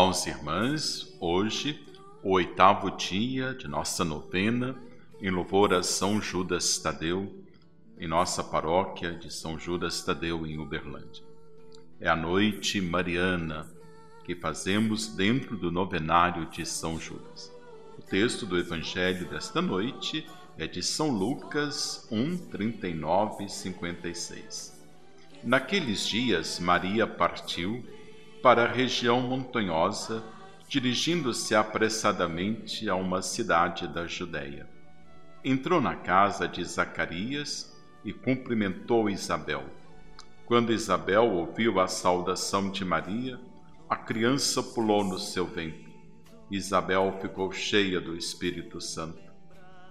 Irmãos e irmãs, hoje, o oitavo dia de nossa novena em louvor a São Judas Tadeu, em nossa paróquia de São Judas Tadeu, em Uberlândia. É a noite mariana que fazemos dentro do novenário de São Judas. O texto do Evangelho desta noite é de São Lucas 1, 39 e 56. Naqueles dias, Maria partiu para a região montanhosa, dirigindo-se apressadamente a uma cidade da Judéia. Entrou na casa de Zacarias e cumprimentou Isabel. Quando Isabel ouviu a saudação de Maria, a criança pulou no seu ventre. Isabel ficou cheia do Espírito Santo.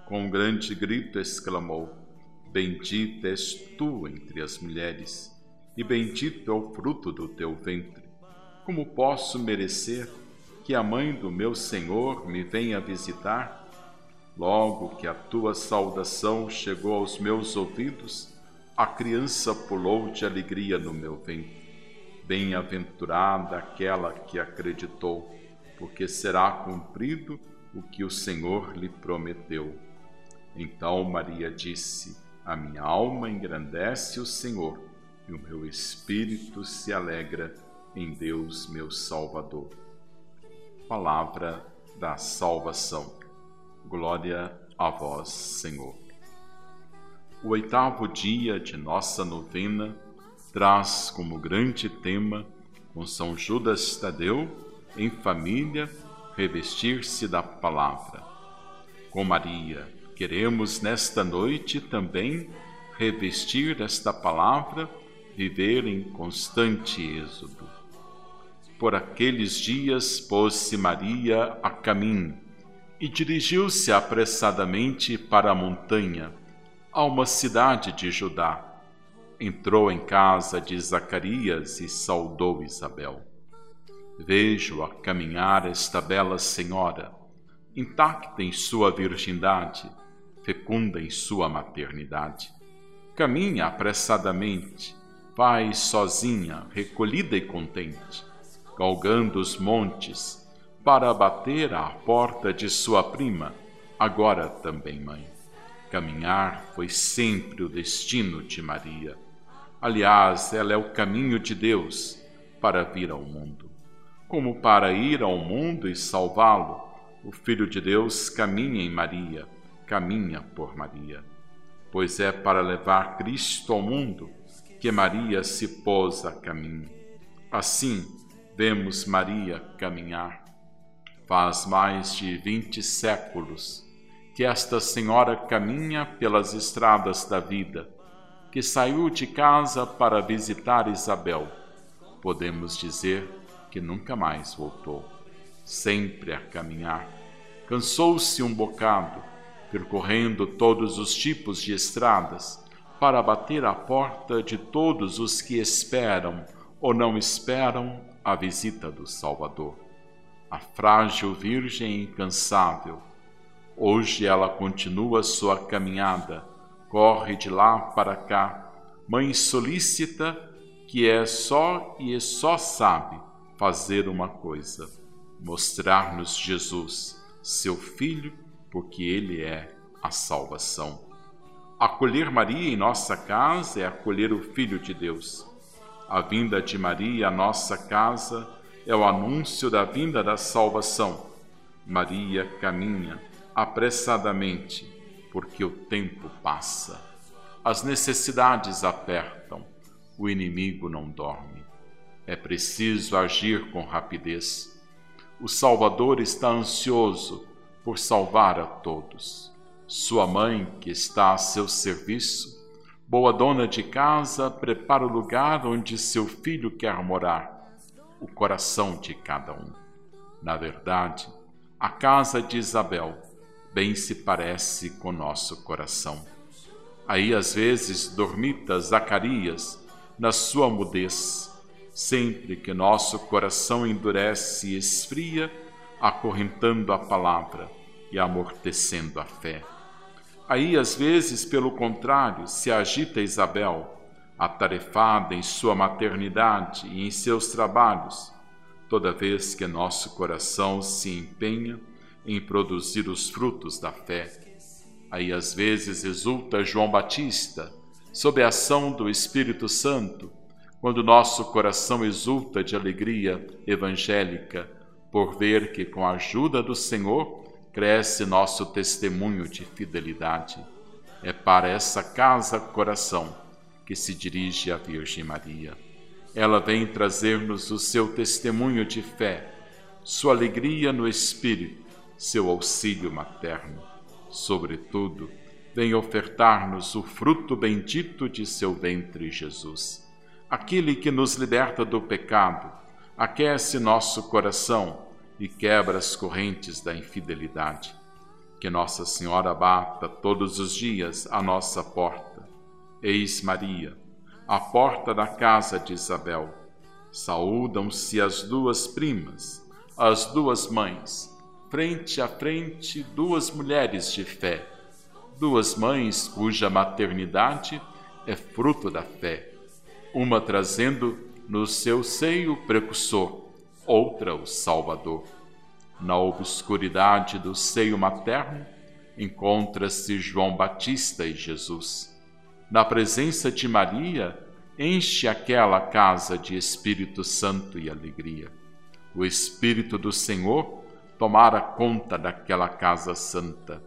Com um grande grito exclamou: Bendita és tu entre as mulheres, e bendito é o fruto do teu ventre. Como posso merecer que a mãe do meu Senhor me venha visitar? Logo que a tua saudação chegou aos meus ouvidos, a criança pulou de alegria no meu ventre. Bem-aventurada aquela que acreditou, porque será cumprido o que o Senhor lhe prometeu. Então Maria disse: A minha alma engrandece o Senhor, e o meu espírito se alegra em Deus, meu Salvador. Palavra da salvação. Glória a vós, Senhor. O oitavo dia de nossa novena traz como grande tema, com São Judas Tadeu, em família, revestir-se da palavra. Com Maria, queremos nesta noite também revestir esta palavra, viver em constante êxodo por aqueles dias pôs-se Maria a caminho e dirigiu-se apressadamente para a montanha, a uma cidade de Judá. Entrou em casa de Zacarias e saudou Isabel. Vejo-a caminhar esta bela senhora, intacta em sua virgindade, fecunda em sua maternidade. Caminha apressadamente, vai sozinha, recolhida e contente galgando os montes, para bater à porta de sua prima, agora também mãe. Caminhar foi sempre o destino de Maria. Aliás, ela é o caminho de Deus para vir ao mundo. Como para ir ao mundo e salvá-lo, o Filho de Deus caminha em Maria, caminha por Maria. Pois é para levar Cristo ao mundo que Maria se pôs a caminho. Assim, vemos Maria caminhar. Faz mais de vinte séculos que esta senhora caminha pelas estradas da vida, que saiu de casa para visitar Isabel. Podemos dizer que nunca mais voltou, sempre a caminhar. Cansou-se um bocado, percorrendo todos os tipos de estradas, para bater à porta de todos os que esperam ou não esperam a visita do Salvador. A frágil Virgem incansável. Hoje ela continua sua caminhada, corre de lá para cá, mãe solícita que é só e só sabe fazer uma coisa: mostrar-nos Jesus, seu Filho, porque Ele é a salvação. Acolher Maria em nossa casa é acolher o Filho de Deus. A vinda de Maria à nossa casa é o anúncio da vinda da salvação. Maria caminha apressadamente, porque o tempo passa. As necessidades apertam, o inimigo não dorme. É preciso agir com rapidez. O Salvador está ansioso por salvar a todos. Sua mãe, que está a seu serviço, Boa dona de casa prepara o lugar onde seu filho quer morar, o coração de cada um. Na verdade, a casa de Isabel bem se parece com nosso coração. Aí às vezes dormita Zacarias na sua mudez, sempre que nosso coração endurece e esfria, acorrentando a palavra e amortecendo a fé. Aí, às vezes, pelo contrário, se agita Isabel, atarefada em sua maternidade e em seus trabalhos, toda vez que nosso coração se empenha em produzir os frutos da fé. Aí às vezes exulta João Batista, sob a ação do Espírito Santo, quando nosso coração exulta de alegria evangélica por ver que, com a ajuda do Senhor, cresce nosso testemunho de fidelidade. É para essa casa coração que se dirige a Virgem Maria. Ela vem trazer-nos o seu testemunho de fé, sua alegria no Espírito, seu auxílio materno. Sobretudo, vem ofertar-nos o fruto bendito de seu ventre, Jesus. Aquele que nos liberta do pecado, aquece nosso coração e quebra as correntes da infidelidade. Que Nossa Senhora bata todos os dias a nossa porta. Eis Maria à porta da casa de Isabel. Saúdam-se as duas primas, as duas mães, frente a frente, duas mulheres de fé, duas mães cuja maternidade é fruto da fé, uma trazendo no seu seio precursor, outra o Salvador. Na obscuridade do seio materno encontra-se João Batista e Jesus na presença de Maria, enche aquela casa de Espírito Santo e alegria. O Espírito do Senhor tomara conta daquela casa santa,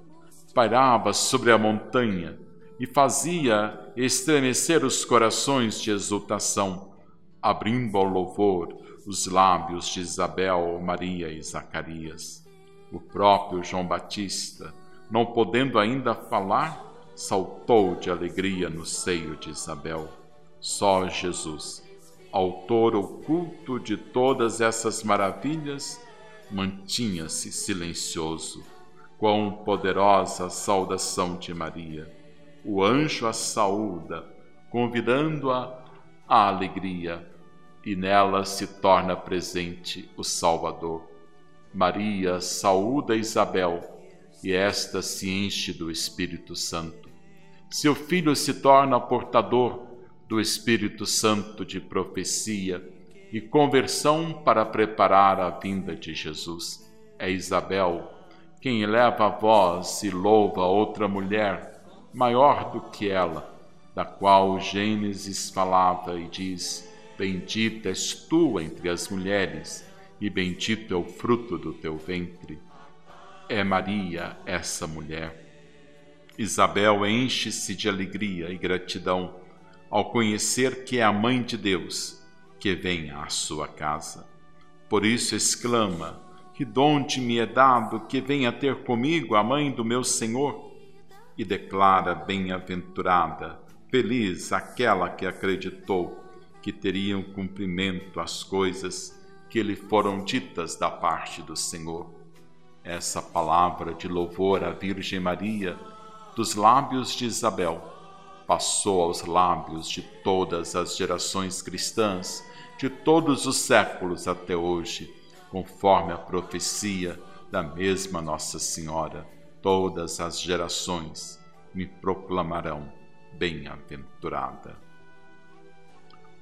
pairava sobre a montanha e fazia estremecer os corações de exultação, abrindo ao louvor os lábios de Isabel, Maria e Zacarias. O próprio João Batista, não podendo ainda falar, saltou de alegria no seio de Isabel. Só Jesus, autor oculto de todas essas maravilhas, mantinha-se silencioso. Quão poderosa a saudação de Maria! O anjo a saúda, convidando-a à alegria, e nela se torna presente o Salvador. Maria saúda Isabel, e esta se enche do Espírito Santo. Seu filho se torna portador do Espírito Santo de profecia e conversão para preparar a vinda de Jesus. É Isabel quem eleva a voz e louva outra mulher maior do que ela, da qual Gênesis falava e diz: Bendita és tu entre as mulheres, e bendito é o fruto do teu ventre. É Maria essa mulher. Isabel enche-se de alegria e gratidão ao conhecer que é a mãe de Deus que vem à sua casa. Por isso exclama: Que donde me é dado que venha ter comigo a mãe do meu Senhor? E declara bem-aventurada, feliz aquela que acreditou que teriam cumprimento as coisas que lhe foram ditas da parte do Senhor essa palavra de louvor à Virgem Maria dos lábios de Isabel passou aos lábios de todas as gerações cristãs de todos os séculos até hoje, conforme a profecia da mesma Nossa Senhora. Todas as gerações me proclamarão bem-aventurada.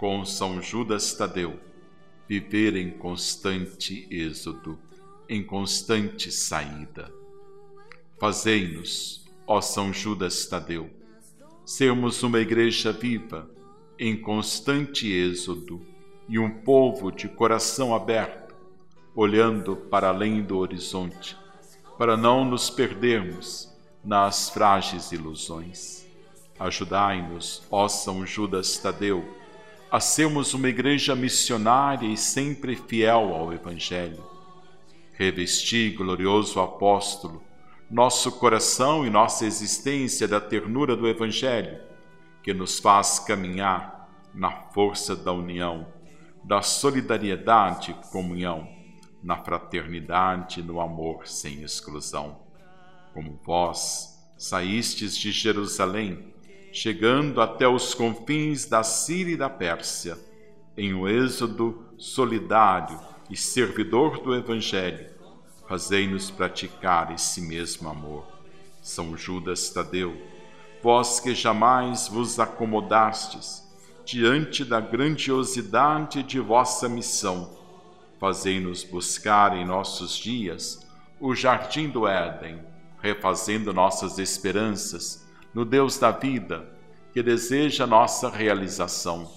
Com São Judas Tadeu, viver em constante êxodo em constante saída. Fazei-nos, ó São Judas Tadeu, sermos uma igreja viva, em constante êxodo, e um povo de coração aberto, olhando para além do horizonte, para não nos perdermos nas frágeis ilusões. Ajudai-nos, ó São Judas Tadeu, a sermos uma igreja missionária e sempre fiel ao Evangelho Revesti, glorioso apóstolo, nosso coração e nossa existência da ternura do Evangelho, que nos faz caminhar na força da união, da solidariedade e comunhão, na fraternidade e no amor sem exclusão. Como vós saístes de Jerusalém, chegando até os confins da Síria e da Pérsia, em um êxodo solidário e servidor do Evangelho, fazei-nos praticar esse mesmo amor. São Judas Tadeu, vós que jamais vos acomodastes diante da grandiosidade de vossa missão, Fazei-nos buscar em nossos dias o jardim do Éden, refazendo nossas esperanças no Deus da vida, que deseja nossa realização.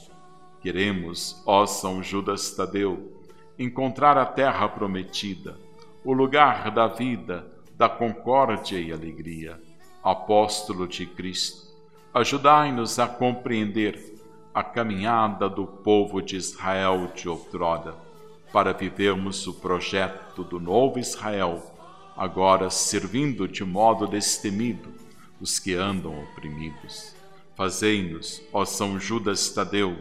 Queremos, ó São Judas Tadeu, encontrar a terra prometida, o lugar da vida, da concórdia e alegria. Apóstolo de Cristo, ajudai-nos a compreender a caminhada do povo de Israel de outrora para vivermos o projeto do novo Israel, agora servindo de modo destemido os que andam oprimidos. Fazei-nos, ó São Judas Tadeu,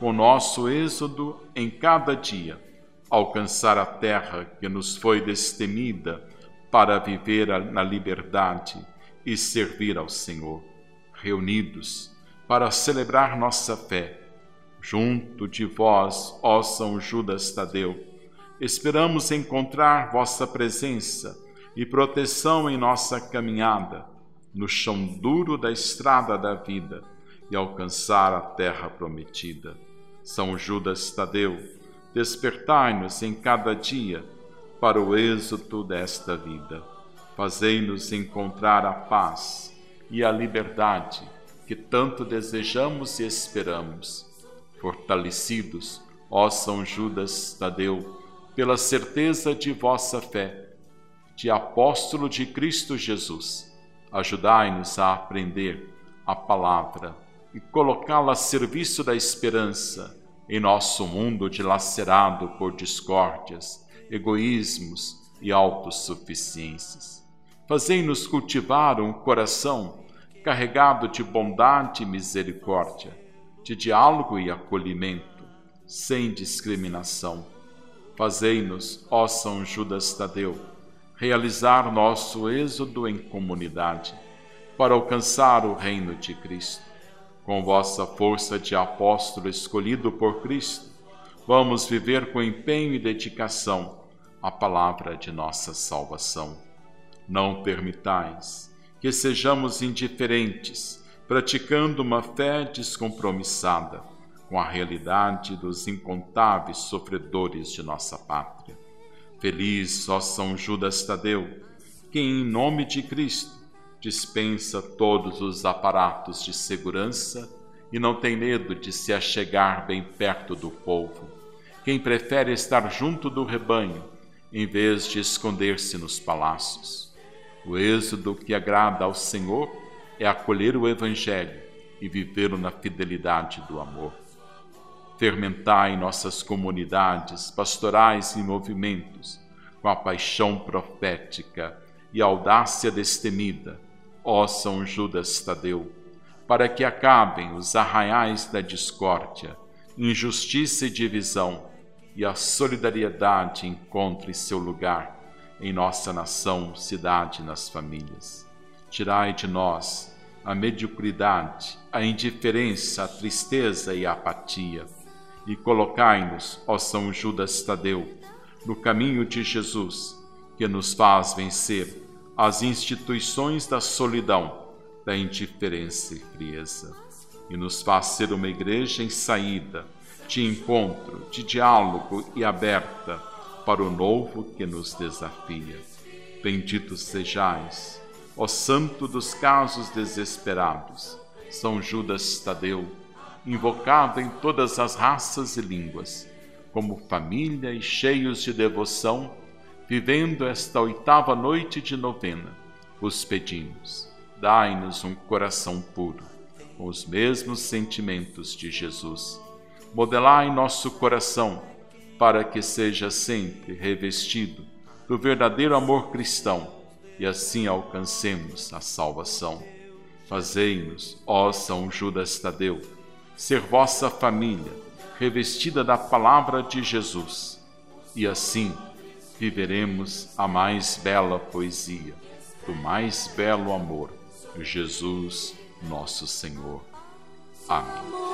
com nosso êxodo em cada dia, alcançar a terra que nos foi destemida para viver na liberdade e servir ao Senhor, reunidos para celebrar nossa fé junto de vós, ó São Judas Tadeu. Esperamos encontrar vossa presença e proteção em nossa caminhada, no chão duro da estrada da vida e alcançar a terra prometida. São Judas Tadeu, despertai-nos em cada dia para o êxito desta vida. Fazei-nos encontrar a paz e a liberdade que tanto desejamos e esperamos fortalecidos, ó São Judas Tadeu, pela certeza de vossa fé, de apóstolo de Cristo Jesus, ajudai-nos a aprender a palavra e colocá-la a serviço da esperança em nosso mundo dilacerado por discórdias, egoísmos e autossuficiências. Fazei-nos cultivar um coração carregado de bondade e misericórdia, de diálogo e acolhimento, sem discriminação. Fazei-nos, ó São Judas Tadeu, realizar nosso êxodo em comunidade, para alcançar o reino de Cristo. Com vossa força de apóstolo escolhido por Cristo, vamos viver com empenho e dedicação a palavra de nossa salvação. Não permitais que sejamos indiferentes praticando uma fé descompromissada com a realidade dos incontáveis sofredores de nossa pátria. Feliz, ó São Judas Tadeu, que em nome de Cristo dispensa todos os aparatos de segurança e não tem medo de se achegar bem perto do povo, quem prefere estar junto do rebanho em vez de esconder-se nos palácios. O êxodo que agrada ao Senhor é acolher o Evangelho e vivê-lo na fidelidade do amor. Fermentai nossas comunidades pastorais e movimentos com a paixão profética e audácia destemida, ó São Judas Tadeu, para que acabem os arraiais da discórdia, injustiça e divisão, e a solidariedade encontre seu lugar em nossa nação, cidade e nas famílias. Tirai de nós a mediocridade, a indiferença, a tristeza e a apatia, e colocai-nos, ó São Judas Tadeu, no caminho de Jesus, que nos faz vencer as instituições da solidão, da indiferença e frieza, e nos faz ser uma igreja em saída, de encontro, de diálogo e aberta para o novo que nos desafia. Benditos sejais ó Santo dos casos desesperados, São Judas Tadeu, invocado em todas as raças e línguas, como família e cheios de devoção, vivendo esta oitava noite de novena, os pedimos, dai-nos um coração puro, com os mesmos sentimentos de Jesus. Modelai nosso coração, para que seja sempre revestido do verdadeiro amor cristão e assim alcancemos a salvação. Fazei-nos, ó São Judas Tadeu, ser vossa família, revestida da palavra de Jesus, e assim viveremos a mais bela poesia, do mais belo amor, Jesus, nosso Senhor. Amém.